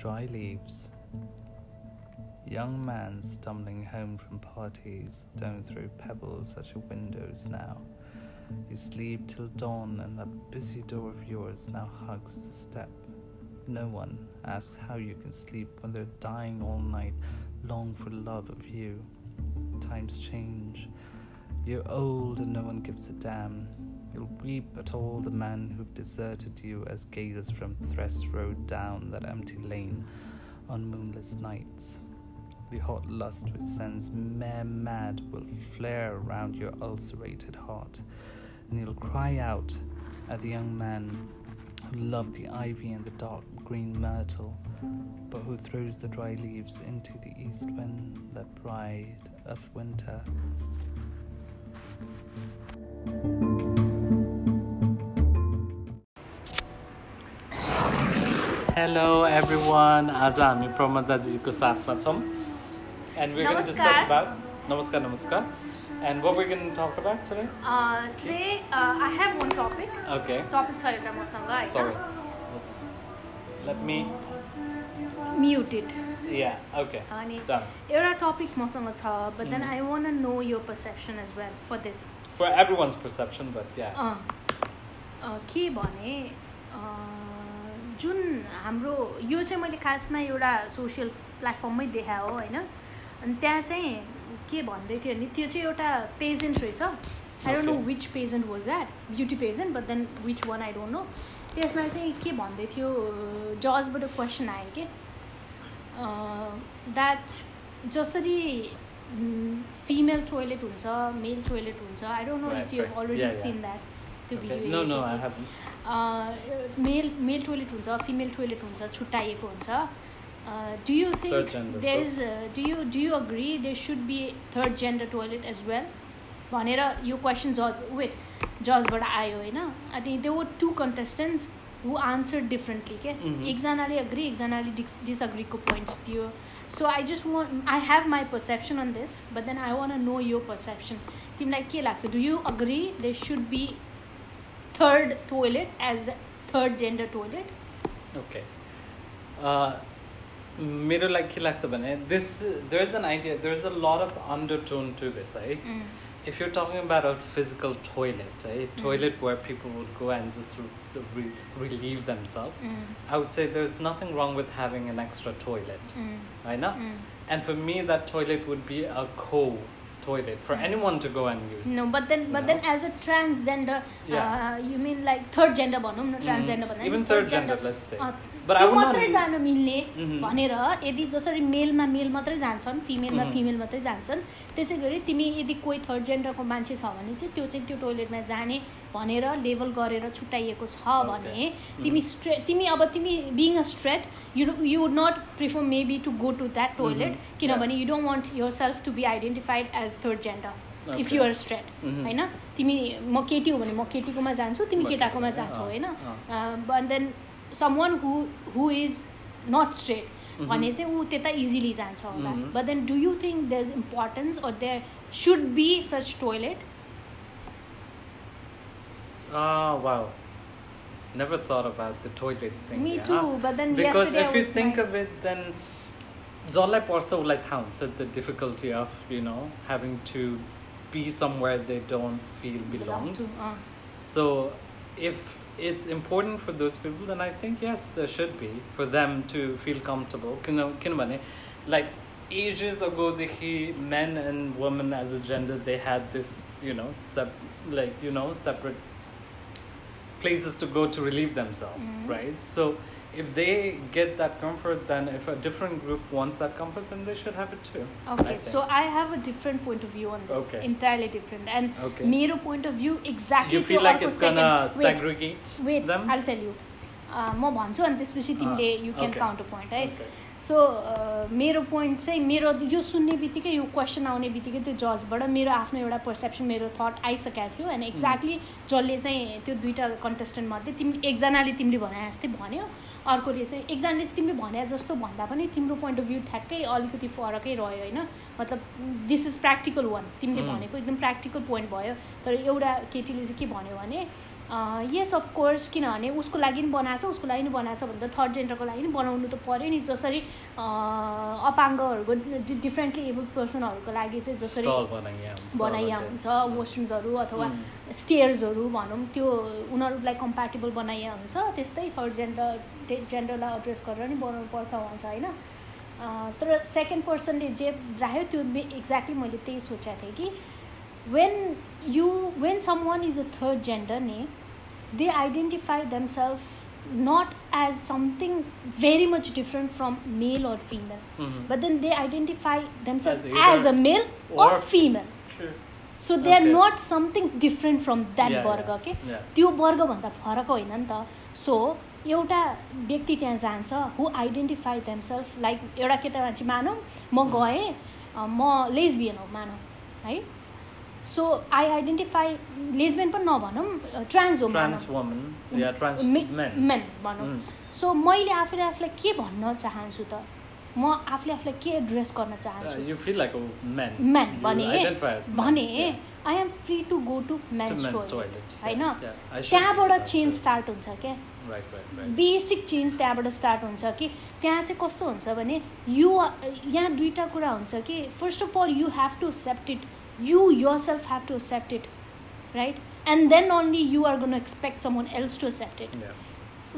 Dry leaves. Young man stumbling home from parties don't throw pebbles at your windows now. You sleep till dawn, and that busy door of yours now hugs the step. No one asks how you can sleep when they're dying all night, long for love of you. Times change. You're old, and no one gives a damn. You'll weep at all the men who've deserted you as gazers from Thress Road down that empty lane on moonless nights. The hot lust which sends mare mad will flare around your ulcerated heart, and you'll cry out at the young man who loved the ivy and the dark green myrtle, but who throws the dry leaves into the east wind, that bride of winter. Hello everyone, आज हामी प्रमोद दाजुजीको साथमा छौँ and we're going to discuss about namaskar namaskar and what going to talk about today Uh, today uh, I have one topic. okay Topic छ एउटा मसँग sorry होइन let's let me muted yeah okay अनि एउटा topic मसँग छ but then Mhm. I wanna know यो perception as well for this for everyone's perception but yeah के भने अँ, जुन हाम्रो यो चाहिँ मैले खासमा एउटा सोसियल प्लेटफर्ममै देखाएँ हो होइन अनि त्यहाँ चाहिँ के भन्दै थियो भने त्यो चाहिँ एउटा पेजेन्ट रहेछ I don't know. Which pageant was that beauty pageant but then which one I don't know त्यसमा चाहिँ के भन्दै थियो जजबाट क्वेसन आयो कि द्याट जसरी फिमेल टोइलेट हुन्छ मेल टोइलेट हुन्छ I don't know if you. Already. Seen that त्यो. Video no male male toilet हुन्छ फिमेल टोइलेट हुन्छ छुट्टाइएको हुन्छ। Do you think there is do you do you agree they should be third gender toilet as well भनेर यो question जज wait जजबाट आयो होइन? अनि they were two contestants who answer differently के. एकजनाले अग्री एकजनाले डिस डिसअग्रीको पोइन्ट्स दियो। So I just want I have my perception on this but then I wanna know यो पर्सेप्सन तिमीलाई के लाग्छ? Do you agree they should be Third toilet as third gender toilet okay uh मेरो लागि के लाग्छ भने this there's an idea there's a lot of undertone to this है Mm. if you're talking about a physical toilet a Mm. toilet where people would go and just re- re- relieve themselves Mm. i would say there's nothing wrong with having an extra toilet Mm. I know. Mm. and for me that toilet for Mm. anyone to go and use No, but then, but you then, know? as a transgender, Yeah. uh, you mean like third gender भनौँ न Mhm. transgender भन्दा Even third gender, let's say. त्यो मात्रै जान मिल्ने Mhm. भनेर यदि जसरी मेलमा मेल मात्रै जान्छन् फिमेलमा Mhm. फिमेल मात्रै जान्छन् त्यसै गरी तिमी यदि कोही थर्ड जेन्डरको मान्छे छ भने चाहिँ त्यो चाहिँ त्यो टोइलेटमा जाने भनेर लेभल गरेर छुट्याइएको छ. भने तिमी स्ट्रेट तिमी अब तिमी being a straight you you would not prefer maybe to go to that toilet. किनभने you don't want yourself to be identified as third gender if. You're straight. होइन तिमी म केटी हो भने म केटीकोमा जान्छु तिमी केटाकोमा जान्छौ होइन। But then Someone who who is not straight Mhm. भने चाहिँ ऊ त्यता इजिली जान्छ होला Mhm. But then do you think there is importance or there should be such toilet Ah, wow. Never thought about the toilet thing. Me yeah. too, but then because yesterday if I you was think my- of it, then जसलाई पर्छ उसलाई थाहा हुन्छ the difficulty of you know having to be somewhere they don't feel belonged. uh, So if it's important for those people and i think yes there should be for them to feel comfortable like ages ago men and women as a gender they had this you know sub like you know separate places to go to relieve themselves mm-hmm. right so if they get that comfort, then if a different group wants that comfort, then they should have it too. I Okay, think. so I have a different point of view on this. Okay. Entirely different. And Okay. मेरो point of view exactly you feel like it's gonna wait, segregate wait them. I'll tell you. Uh, म भन्छु अनि त्यसपछि तिमीले you can. Counter point है. So मेरो point चाहिँ मेरो यो सुन्ने बित्तिकै यो क्वेसन आउने बित्तिकै त्यो जजबाट मेरो आफ्नो एउटा पर्सेप्सन मेरो थट आइसकेको थियो एन्ड एक्ज्याक्टली जसले चाहिँ त्यो दुइटा कन्टेस्टेन्ट मध्ये तिमी एकजनाले तिमीले भने जस्तै भन्यो अर्कोले चाहिँ एकजनाले चाहिँ तिमीले भने जस्तो भन्दा पनि तिम्रो पोइन्ट अफ भ्यू ठ्याक्कै अलिकति फरकै रह्यो होइन। मतलब दिस इज प्र्याक्टिकल वान तिमीले. भनेको एकदम प्र्याक्टिकल पोइन्ट भयो। तर एउटा केटीले चाहिँ के भन्यो भने यस अफकोर्स किनभने उसको लागि नि बनाएको छ उसको लागि नि बनाएको छ भने त थर्ड जेन्डरको लागि नि बनाउनु त पऱ्यो नि जसरी अपाङ्गहरूको डिफ्रेन्टली एबल पर्सनहरूको लागि चाहिँ जसरी बनाइया हुन्छ. वासरुम्सहरू अथवा उम्. स्टेयर्सहरू भनौँ त्यो उनीहरूलाई कम्प्याटेबल बनाइया हुन्छ त्यस्तै थर्ड जेन्डर जेन्डरलाई एड्रेस गरेर नि बनाउनु पर्छ भन्छ होइन तर सेकेन्ड पर्सनले जे राख्यो त्यो एक्ज्याक्टली मैले त्यही सोचेको थिएँ कि you when someone is a third gender ने they identify themselves not as something very much different from male or female Mhm. but then they identify themselves As as, a male or, or female True. so they are Okay. not something different from that Yeah, वर्ग के yeah. त्यो वर्गभन्दा फरक होइन नि त so एउटा व्यक्ति त्यहाँ जान्छ हु आइडेन्टिफाई देमसेल्फ लाइक एउटा केटा मान्छे मानौँ म Hmm. गएँ म लेस्बियन हो मानौँ है सो आई आइडेन्टिफाई लेस्बियन पनि नभनौँ ट्रान्स मानौँ भनौँ. सो मैले आफूले आफूलाई के भन्न चाहन्छु त म आफूले आफूलाई के एड्रेस गर्न Uh, चाहन्छु. म्यान You भने. भने. I am free to go to toilet toilet. होइन त्यहाँबाट चेन्ज. स्टार्ट हुन्छ क्या. बेसिक चेन्ज त्यहाँबाट स्टार्ट हुन्छ कि त्यहाँ चाहिँ कस्तो हुन्छ भने यु यहाँ दुईवटा कुरा हुन्छ कि first of all you have to accept it Yourself have to accept it right and then only you are gonna expect someone else to accept it Yeah.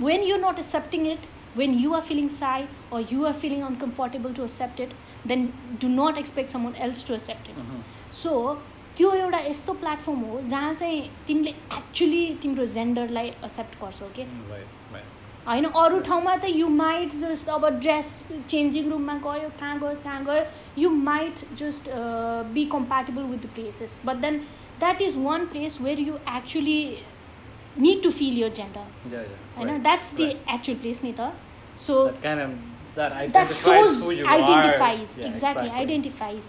when you're not accepting it when you are feeling shy or you are feeling uncomfortable to accept it then do not expect someone else to accept it Mhm. So त्यो एउटा यस्तो platform हो जहाँ चाहिँ तिमीले actually तिम्रो जेन्डरलाई accept गर्छौ कि Mm, Right, right. होइन अरू ठाउँमा त यु माइट जस्ट अब ड्रेस चेन्जिङ रुममा गयो कहाँ गयो कहाँ गयो you might just be compatible with the places but then that is one place where you actually need to feel your gender. होइन द्याट्स द. एक्चुअल प्लेस नि त so identifies exactly identifies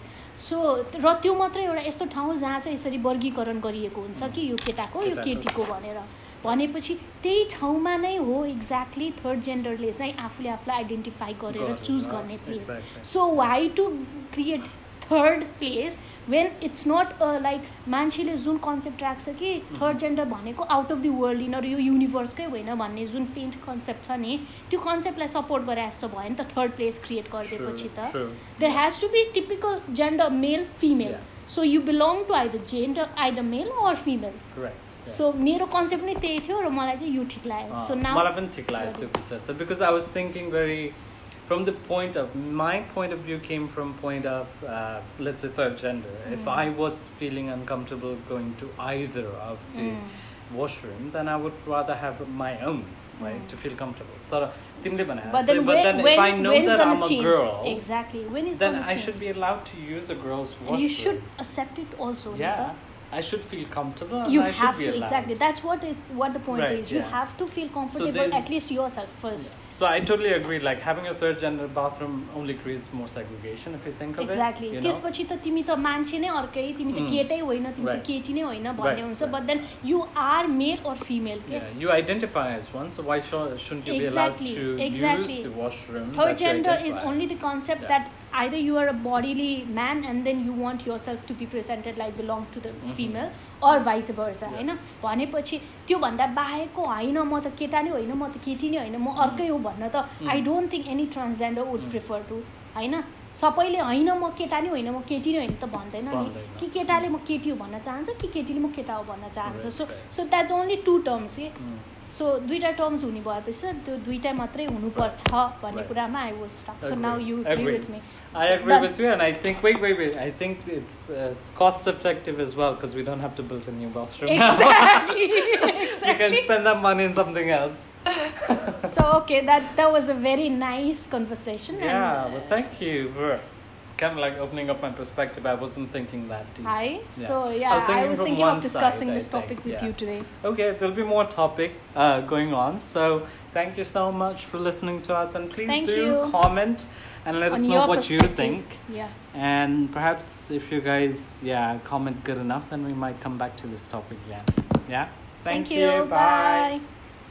so र त्यो मात्रै एउटा यस्तो ठाउँ जहाँ चाहिँ यसरी वर्गीकरण गरिएको हुन्छ कि यो केटाको यो। केटीको भनेर भनेपछि त्यही ठाउँमा नै हो एक्ज्याक्टली थर्ड जेन्डरले चाहिँ आफूले आफूलाई आइडेन्टिफाई गरेर चुज गर्ने place. So why to create third place when it's not like मान्छेले जुन कन्सेप्ट राख्छ कि थर्ड जेन्डर भनेको आउट अफ दि वर्ल्ड यिनीहरू यो युनिभर्सकै होइन भन्ने जुन फेन्ट कन्सेप्ट छ नि त्यो कन्सेप्टलाई सपोर्ट गरे जस्तो भयो नि त थर्ड प्लेस क्रिएट गरिदिएपछि त। True. there has to be typical gender male female Yeah. so you belong to either gender either male or female Correct. yeah. so मेरो कन्सेप्ट नै त्यही थियो र मलाई चाहिँ यो ठिक लाग्यो Uh, सो नाउ मलाई पनि ठिक लाग्यो त्यो विचार चाहिँ because I was thinking very from the point of my point of view came from point of uh, let's say third gender. If Mm. I was feeling uncomfortable going to either of the Mm. washroom, then I would rather have my own. Right Mm. to feel comfortable. तर तिमीले भने but जस्तै, then but when, then when, if I know when is that gonna I'm a change girl, exactly when is then gonna I change? should be allowed to use a girl's washroom. and you should accept it also Yeah, Nita. I should feel comfortable. and you I have should be to allowed. exactly that's what is what the point Right, is you yeah. have to feel comfortable then- at least yourself first So I totally agree. Like having a third gender bathroom only creates more segregation if you think of exactly it. You know? त्यसपछि त तिमी त मान्छे नै अर्कै तिमी त Mm. केटै होइन तिमी त Right. केटी नै होइन Right, भन्ने हुन्छ right. But then you are male or female के Yeah, you identify as one, so why should, shouldn't you Exactly, be allowed to exactly. use the washroom? third that you gender is identify only the as? concept Yeah. that either you are a bodily man and then you want yourself to be presented like belong to the Mhm. female vice versa Yeah. होइन भनेपछि त्योभन्दा बाहेकको होइन म त केटा नै होइन म त केटी नै होइन म अर्कै हो भन्न त Mm. I don't think any transgender would Mm. Prefer to होइन सबैले होइन म केटा नै होइन म केटी नै होइन त भन्दैन नि। कि केटाले म केटी हो भन्न चाहन्छ कि केटीले म केटा हो भन्न चाहन्छ so. So that's only two terms के Mm. सो दुईवटा टर्म्स हुने भएपछि त्यो दुईवटा मात्रै हुनुपर्छ भन्ने. कुरामा I was stuck so. Now you agree. With me I agree Done. with you, and I think wait, wait, wait. I think it's uh, it's cost effective as well because we a new bathroom. Exactly. we can spend that money in something else. So okay, that that was a very nice conversation. yeah, and, well, thank you kind of like opening up my perspective. I wasn't thinking that deep. Hi. Yeah. So I yeah, was I thinking was thinking of discussing side, I this topic with yeah. you today. Okay, there'll be more topic uh, going on. So thank you so much for listening to us, and please Thank do you. comment and let us know what you think. Yeah. And perhaps if you guys, yeah, comment good enough, then we might come back to this topic again. Yeah. Thank, you. Bye.